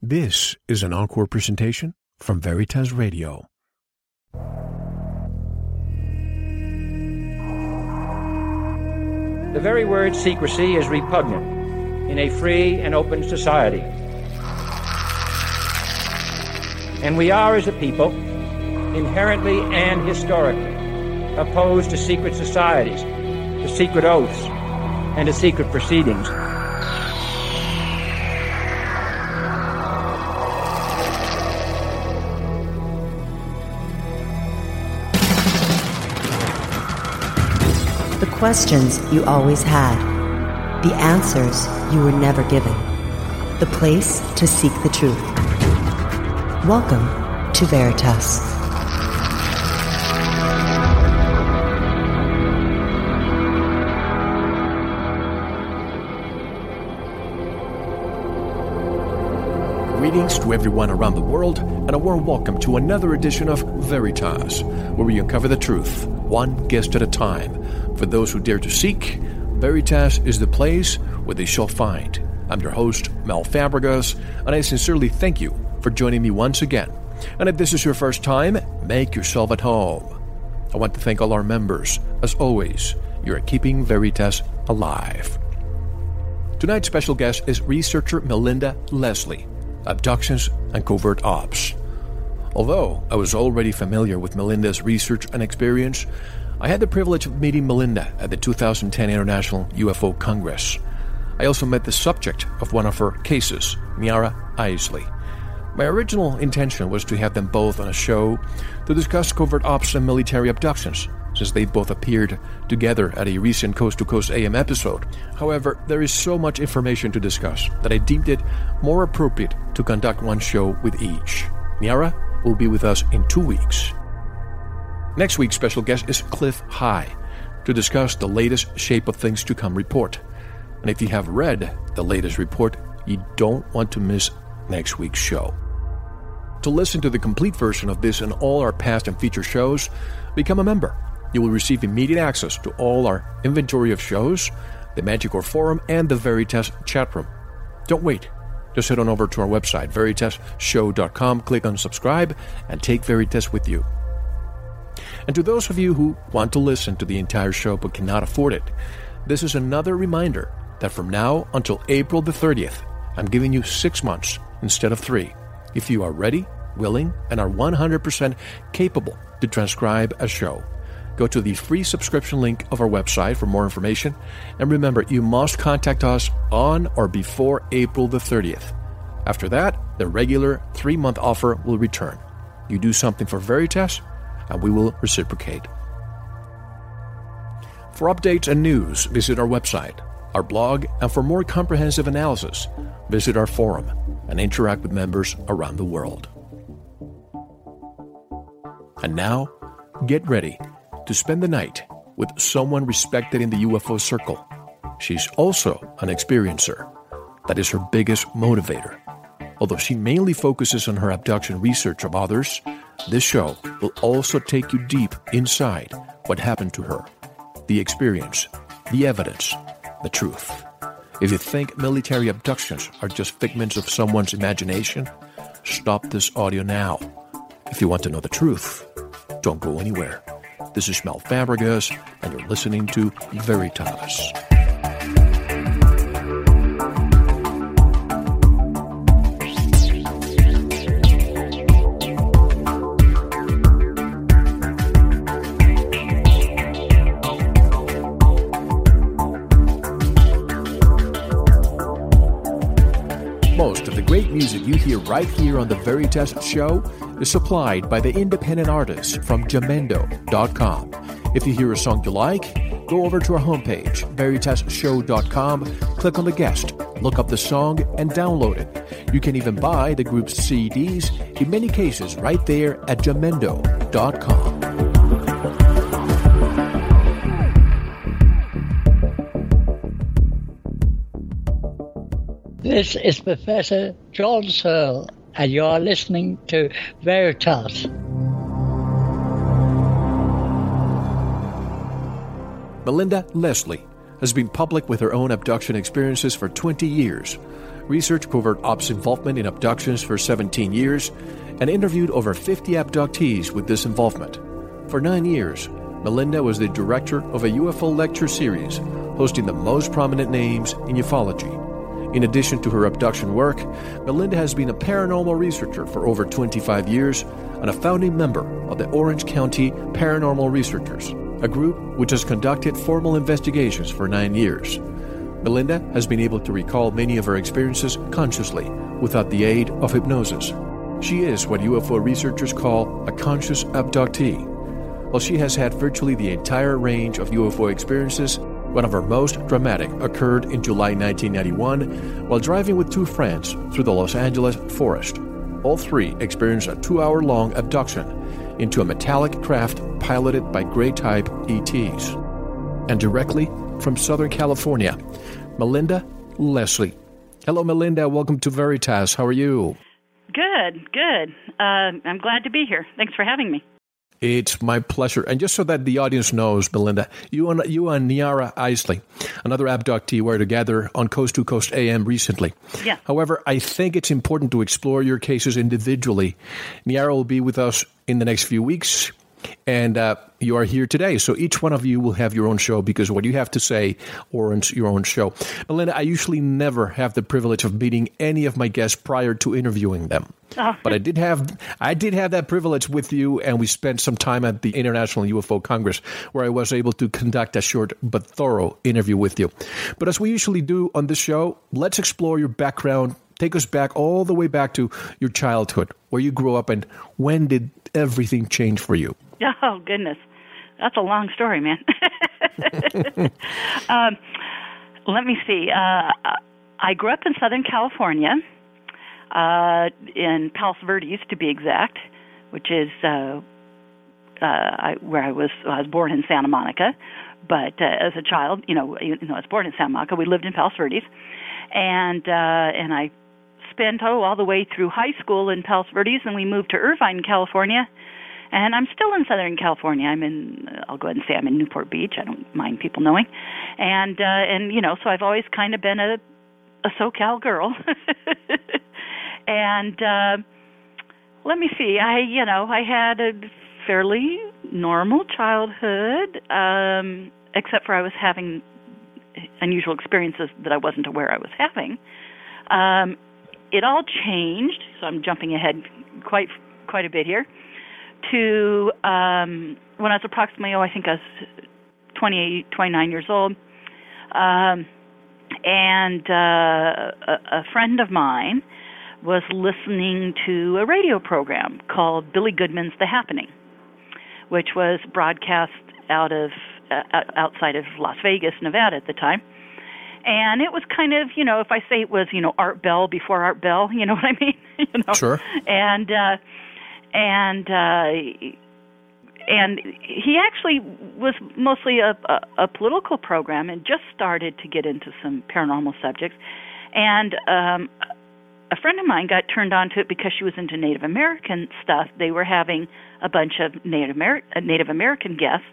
This is an encore presentation from Veritas Radio. The very word secrecy is repugnant in a free and open society. And we are, as a people, inherently and historically opposed to secret societies, to secret oaths, and to secret proceedings. Questions you always had. The answers you were never given. The place to seek the truth. Welcome to Veritas. Greetings to everyone around the world, and a warm welcome to another edition of Veritas, where we uncover the truth, one guest at a time. For those who dare to seek, Veritas is the place where they shall find. I'm your host, Mel Fabregas, and I sincerely thank you for joining me once again. And if this is your first time, make yourself at home. I want to thank all our members. As always, you are keeping Veritas alive. Tonight's special guest is researcher Melinda Leslie, Abductions and Covert Ops. Although I was already familiar with Melinda's research and experience, I had the privilege of meeting Melinda at the 2010 International UFO Congress. I also met the subject of one of her cases, Niara Isley. My original intention was to have them both on a show to discuss covert ops and military abductions, since they both appeared together at a recent Coast to Coast AM episode. However, there is so much information to discuss that I deemed it more appropriate to conduct one show with each. Miara will be with us in two weeks. Next week's special guest is Cliff High to discuss the latest Shape of Things to Come report. And if you have read the latest report, you don't want to miss next week's show. To listen to the complete version of this and all our past and future shows, become a member. You will receive immediate access to all our inventory of shows, the Magic Forum, and the Veritas chat room. Don't wait. Just head on over to our website, veritasshow.com, click on subscribe, and take Veritas with you. And to those of you who want to listen to the entire show but cannot afford it, this is another reminder that from now until April the 30th, I'm giving you six months instead of three. If you are ready, willing, and are 100% capable to transcribe a show, go to the free subscription link of our website for more information. And remember, you must contact us on or before April the 30th. After that, the regular three month offer will return. You do something for Veritas, and we will reciprocate. For updates and news, visit our website, our blog, and for more comprehensive analysis, visit our forum and interact with members around the world. And now, get ready to spend the night with someone respected in the UFO circle. She's also an experiencer. That is her biggest motivator. Although she mainly focuses on her abduction research of others, this show will also take you deep inside what happened to her the experience, the evidence, the truth. If you think military abductions are just figments of someone's imagination, stop this audio now. If you want to know the truth, don't go anywhere. This is Mel Fabregas, and you're listening to Veritas. Music you hear right here on the Veritas Show is supplied by the independent artists from Jamendo.com. If you hear a song you like, go over to our homepage, veritasshow.com, click on the guest, look up the song, and download it. You can even buy the group's CDs, in many cases, right there at Jamendo.com. This is Professor John Searle, and you're listening to Veritas. Melinda Leslie has been public with her own abduction experiences for 20 years. researched covert ops involvement in abductions for 17 years, and interviewed over 50 abductees with this involvement. For nine years, Melinda was the director of a UFO lecture series hosting the most prominent names in ufology. In addition to her abduction work, Melinda has been a paranormal researcher for over 25 years and a founding member of the Orange County Paranormal Researchers, a group which has conducted formal investigations for nine years. Melinda has been able to recall many of her experiences consciously without the aid of hypnosis. She is what UFO researchers call a conscious abductee. While she has had virtually the entire range of UFO experiences, one of her most dramatic occurred in July 1991 while driving with two friends through the Los Angeles forest. All three experienced a two hour long abduction into a metallic craft piloted by gray type ETs. And directly from Southern California, Melinda Leslie. Hello, Melinda. Welcome to Veritas. How are you? Good, good. Uh, I'm glad to be here. Thanks for having me. It's my pleasure. And just so that the audience knows, Melinda, you and you and Niara Isley, another abductee, were together on Coast to Coast AM recently. Yeah. However, I think it's important to explore your cases individually. Niara will be with us in the next few weeks and uh, you are here today. So each one of you will have your own show because what you have to say warrants your own show. Melinda, I usually never have the privilege of meeting any of my guests prior to interviewing them. Oh. But I did have I did have that privilege with you, and we spent some time at the International UFO Congress where I was able to conduct a short but thorough interview with you. But as we usually do on this show, let's explore your background. Take us back all the way back to your childhood, where you grew up, and when did everything change for you? Oh goodness, that's a long story, man. um, let me see. Uh, I grew up in Southern California, uh, in Palos Verdes to be exact, which is uh, uh, I, where I was. I was born in Santa Monica, but uh, as a child, you know, you know, I was born in Santa Monica. We lived in Palos Verdes, and uh, and I spent oh all the way through high school in Palos Verdes, and we moved to Irvine, California and I'm still in Southern California. I'm in uh, I'll go ahead and say I'm in Newport Beach. I don't mind people knowing, and uh, and you know so I've always kind of been a a SoCal girl, and uh, let me see. I you know I had a fairly normal childhood, um, except for I was having unusual experiences that I wasn't aware I was having. Um, it all changed, so I'm jumping ahead quite quite a bit here to um, when I was approximately, oh, I think I was 28, 29 years old. Um, and uh, a, a friend of mine was listening to a radio program called Billy Goodman's The Happening, which was broadcast out of uh, outside of Las Vegas, Nevada at the time. And it was kind of, you know, if I say it was, you know, Art Bell before Art Bell, you know what I mean? you know. Sure. And uh and uh, and he actually was mostly a, a, a political program and just started to get into some paranormal subjects. And um, a friend of mine got turned on to it because she was into Native American stuff. They were having a bunch of Native, Amer- uh, Native American guests,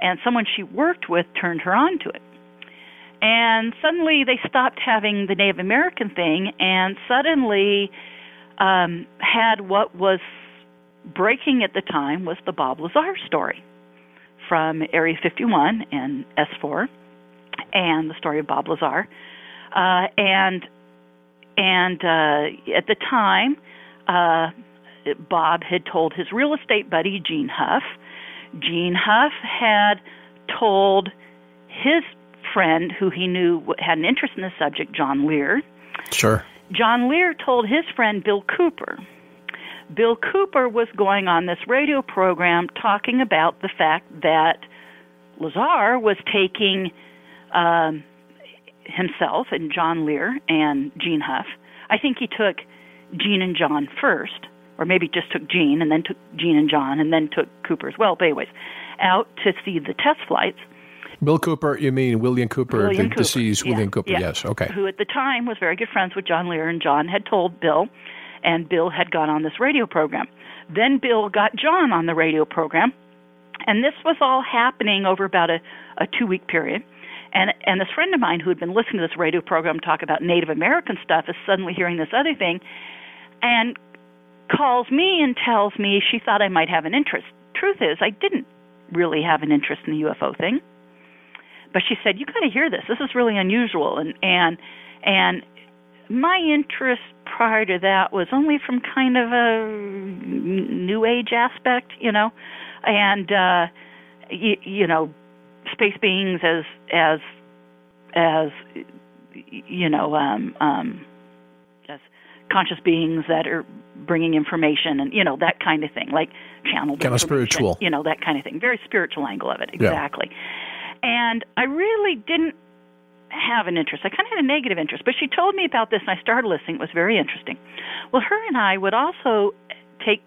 and someone she worked with turned her on to it. And suddenly they stopped having the Native American thing and suddenly um, had what was breaking at the time was the Bob Lazar story from Area 51 and S4, and the story of Bob Lazar. Uh, and and uh, at the time, uh, Bob had told his real estate buddy Gene Huff. Gene Huff had told his friend, who he knew had an interest in the subject, John Lear. Sure. John Lear told his friend Bill Cooper, Bill Cooper was going on this radio program talking about the fact that Lazar was taking um, himself and John Lear and Gene Huff. I think he took Gene and John first, or maybe just took Gene and then took Gene and John and then took Cooper as well. But anyways, out to see the test flights. Bill Cooper, you mean William Cooper, William the Cooper. deceased yeah. William Cooper? Yeah. Yes, okay. Who at the time was very good friends with John Lear, and John had told Bill and Bill had gone on this radio program. Then Bill got John on the radio program, and this was all happening over about a, a two week period. And and this friend of mine who had been listening to this radio program talk about Native American stuff is suddenly hearing this other thing, and calls me and tells me she thought I might have an interest. Truth is, I didn't really have an interest in the UFO thing. But she said, "You got to hear this. This is really unusual." And and and my interest prior to that was only from kind of a new age aspect, you know, and uh, you, you know, space beings as as as you know um, um, as conscious beings that are bringing information and you know that kind of thing, like channeled kind of spiritual, you know that kind of thing, very spiritual angle of it, exactly. Yeah. And I really didn't have an interest. I kind of had a negative interest, but she told me about this and I started listening. It was very interesting. Well, her and I would also take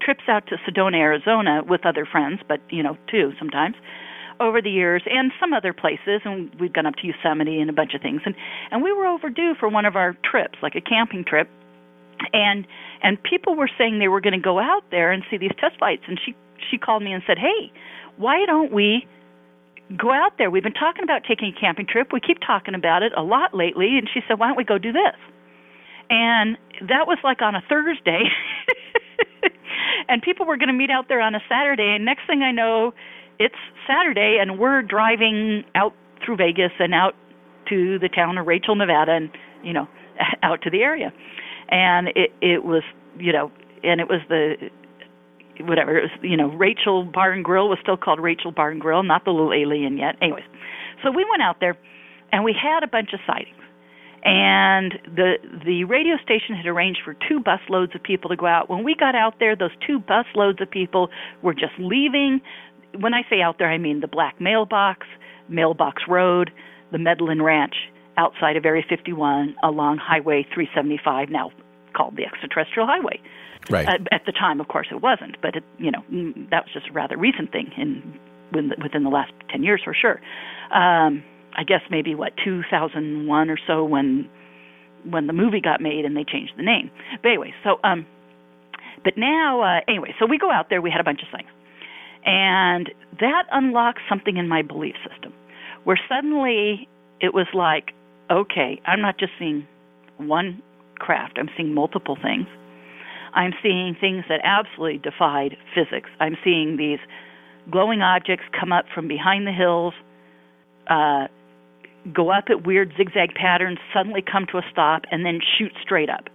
trips out to Sedona, Arizona with other friends, but you know, two sometimes over the years and some other places and we've gone up to Yosemite and a bunch of things and and we were overdue for one of our trips, like a camping trip. And and people were saying they were going to go out there and see these test flights and she she called me and said, "Hey, why don't we go out there. We've been talking about taking a camping trip. We keep talking about it a lot lately. And she said, why don't we go do this? And that was like on a Thursday. and people were going to meet out there on a Saturday. And next thing I know, it's Saturday, and we're driving out through Vegas and out to the town of Rachel, Nevada, and, you know, out to the area. And it, it was, you know, and it was the whatever it was you know Rachel Bar and Grill was still called Rachel Bar and Grill, not the little alien yet. Anyways, so we went out there and we had a bunch of sightings. And the the radio station had arranged for two bus loads of people to go out. When we got out there, those two bus loads of people were just leaving. When I say out there, I mean the black mailbox, Mailbox Road, the Medlin Ranch outside of Area 51 along Highway 375, now called the Extraterrestrial Highway. Right. Uh, at the time, of course, it wasn't, but it, you know mm, that was just a rather recent thing in within the last ten years for sure. Um, I guess maybe what 2001 or so when when the movie got made and they changed the name. But anyway, so um, but now uh, anyway, so we go out there. We had a bunch of things, and that unlocked something in my belief system, where suddenly it was like, okay, I'm not just seeing one craft. I'm seeing multiple things I'm seeing things that absolutely defied physics. I'm seeing these glowing objects come up from behind the hills, uh, go up at weird zigzag patterns, suddenly come to a stop, and then shoot straight up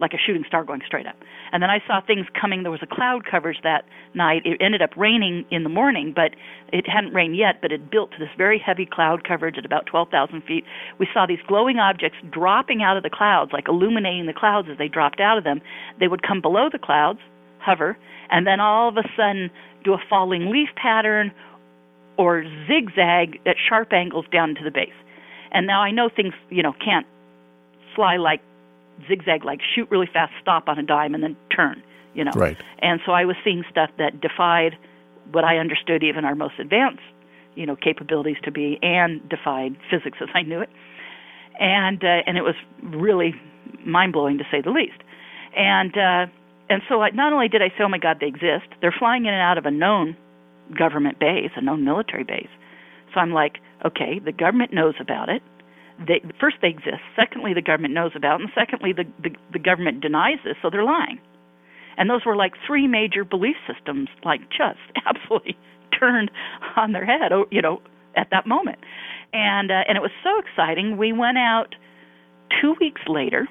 like a shooting star going straight up. And then I saw things coming. There was a cloud coverage that night. It ended up raining in the morning, but it hadn't rained yet, but it built to this very heavy cloud coverage at about 12,000 feet. We saw these glowing objects dropping out of the clouds, like illuminating the clouds as they dropped out of them. They would come below the clouds, hover, and then all of a sudden do a falling leaf pattern or zigzag at sharp angles down to the base. And now I know things, you know, can't fly like zigzag like shoot really fast, stop on a dime, and then turn. You know. Right. And so I was seeing stuff that defied what I understood even our most advanced, you know, capabilities to be, and defied physics as I knew it. And uh, and it was really mind blowing to say the least. And uh, and so I, not only did I say, oh my God, they exist. They're flying in and out of a known government base, a known military base. So I'm like, okay, the government knows about it they first they exist secondly the government knows about and secondly the, the the government denies this so they're lying. And those were like three major belief systems like just absolutely turned on their head oh, you know at that moment. And uh, and it was so exciting we went out 2 weeks later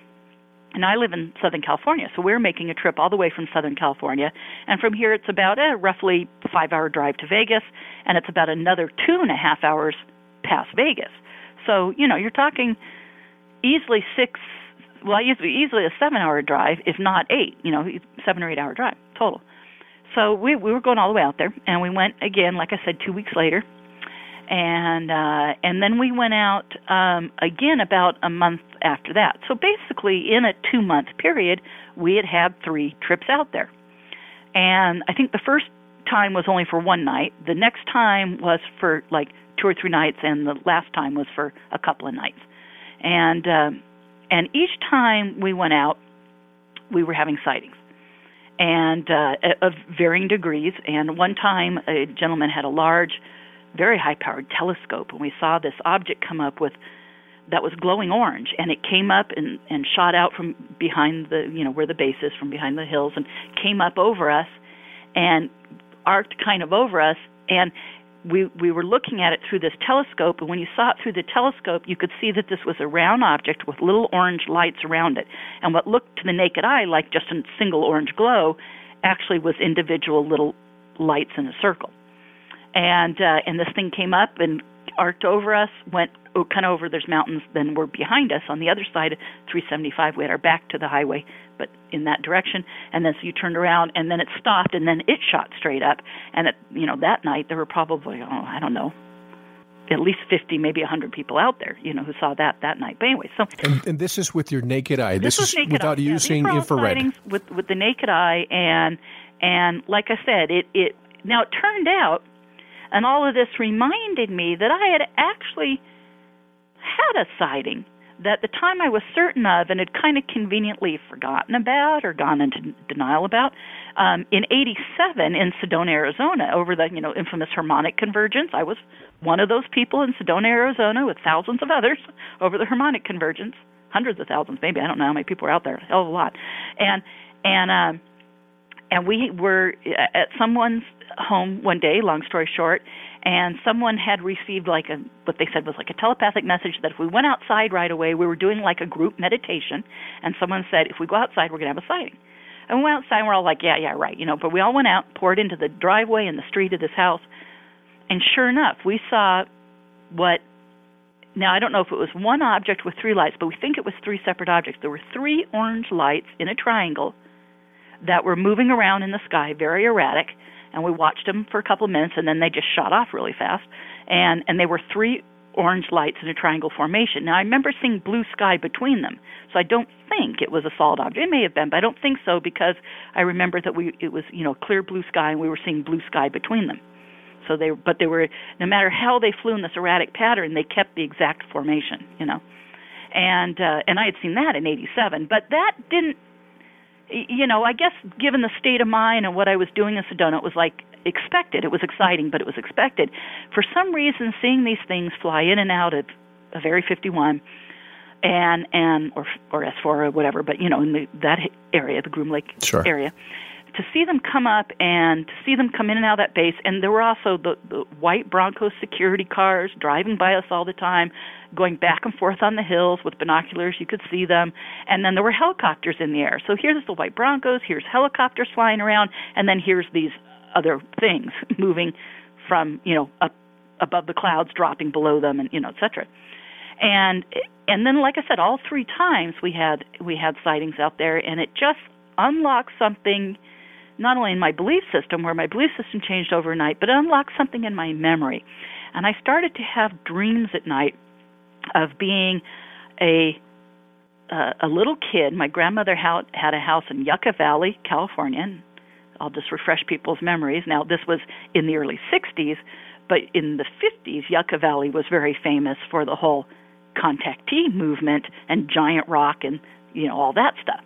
and I live in Southern California, so we're making a trip all the way from Southern California, and from here it's about a roughly five-hour drive to Vegas, and it's about another two and a half hours past Vegas. So, you know, you're talking easily six, well, easily a seven hour drive, if not eight, you know, seven or eight hour drive total. So we we were going all the way out there, and we went again, like I said, two weeks later, and uh, and then we went out um, again about a month after that. So basically, in a two month period, we had had three trips out there, and I think the first time was only for one night. The next time was for like two or three nights, and the last time was for a couple of nights. And uh, and each time we went out, we were having sightings, and uh, of varying degrees. And one time, a gentleman had a large very high powered telescope and we saw this object come up with that was glowing orange and it came up and and shot out from behind the you know where the base is from behind the hills and came up over us and arced kind of over us and we we were looking at it through this telescope and when you saw it through the telescope you could see that this was a round object with little orange lights around it. And what looked to the naked eye like just a single orange glow actually was individual little lights in a circle. And uh, and this thing came up and arced over us, went kind of over. There's mountains, then we're behind us on the other side of 375. We had our back to the highway, but in that direction. And then so you turned around, and then it stopped, and then it shot straight up. And it, you know, that night there were probably oh I don't know. At least fifty, maybe hundred people out there, you know, who saw that that night. But anyway, so and, and this is with your naked eye. This, this is naked without eye. using yeah, infrared. With with the naked eye, and and like I said, it it now it turned out and all of this reminded me that I had actually had a sighting that the time I was certain of and had kind of conveniently forgotten about or gone into denial about um, in '87 in Sedona, Arizona, over the you know infamous harmonic convergence. I was one of those people in Sedona, Arizona, with thousands of others over the harmonic convergence, hundreds of thousands, maybe I don't know how many people are out there, a hell of a lot, and and um, and we were at someone's home one day, long story short, and someone had received like a what they said was like a telepathic message that if we went outside right away, we were doing like a group meditation, and someone said if we go outside, we're going to have a sighting. And we went outside, and we're all like, yeah, yeah, right, you know. But we all went out, poured into the driveway and the street of this house, and sure enough, we saw what. Now I don't know if it was one object with three lights, but we think it was three separate objects. There were three orange lights in a triangle that were moving around in the sky, very erratic and we watched them for a couple of minutes, and then they just shot off really fast. And and they were three orange lights in a triangle formation. Now I remember seeing blue sky between them, so I don't think it was a solid object. It may have been, but I don't think so because I remember that we it was you know clear blue sky, and we were seeing blue sky between them. So they but they were no matter how they flew in this erratic pattern, they kept the exact formation, you know. And uh, and I had seen that in '87, but that didn't you know, I guess given the state of mind and what I was doing in Sedona, it was like expected. It was exciting, but it was expected. For some reason, seeing these things fly in and out of, of Area 51 and and or or S4 or whatever, but you know, in the, that area, the Groom Lake sure. area, to see them come up and to see them come in and out of that base, and there were also the, the white Bronco security cars driving by us all the time, going back and forth on the hills with binoculars. You could see them, and then there were helicopters in the air. So here's the white Broncos, here's helicopters flying around, and then here's these other things moving from you know up above the clouds, dropping below them, and you know, etc. And and then, like I said, all three times we had we had sightings out there, and it just unlocked something not only in my belief system, where my belief system changed overnight, but it unlocked something in my memory. And I started to have dreams at night of being a uh, a little kid. My grandmother ha- had a house in Yucca Valley, California. And I'll just refresh people's memories. Now, this was in the early 60s, but in the 50s, Yucca Valley was very famous for the whole contactee movement and giant rock and you know all that stuff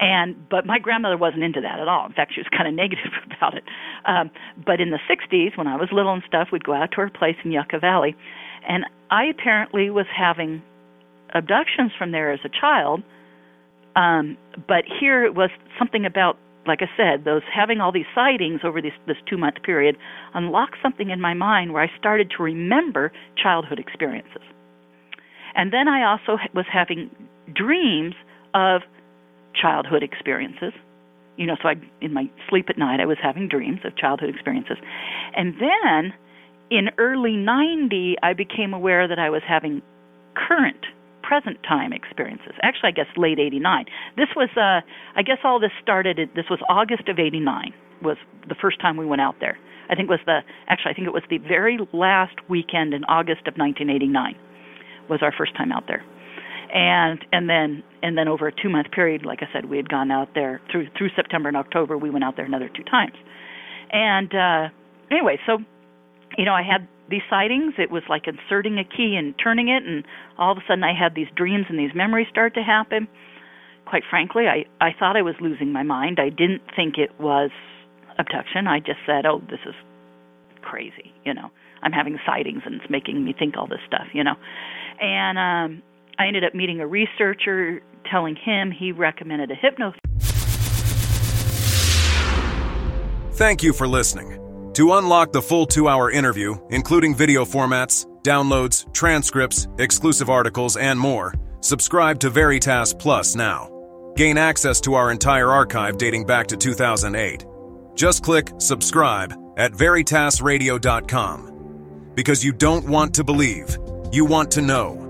and but my grandmother wasn't into that at all. In fact, she was kind of negative about it. Um, but in the '60s, when I was little and stuff, we'd go out to her place in Yucca Valley, and I apparently was having abductions from there as a child. Um, but here it was something about, like I said, those having all these sightings over this this two month period unlocked something in my mind where I started to remember childhood experiences. And then I also was having dreams of childhood experiences. You know, so I in my sleep at night I was having dreams of childhood experiences. And then in early 90 I became aware that I was having current present time experiences. Actually, I guess late 89. This was uh I guess all this started this was August of 89 was the first time we went out there. I think was the actually I think it was the very last weekend in August of 1989 was our first time out there and and then and then over a two month period, like I said, we had gone out there through through September and October. We went out there another two times, and uh, anyway, so you know, I had these sightings. It was like inserting a key and turning it, and all of a sudden, I had these dreams and these memories start to happen. Quite frankly, I I thought I was losing my mind. I didn't think it was abduction. I just said, "Oh, this is crazy," you know. I'm having sightings and it's making me think all this stuff, you know. And um I ended up meeting a researcher telling him he recommended a hypnotherapy. Thank you for listening. To unlock the full two hour interview, including video formats, downloads, transcripts, exclusive articles, and more, subscribe to Veritas Plus now. Gain access to our entire archive dating back to 2008. Just click subscribe at veritasradio.com. Because you don't want to believe, you want to know.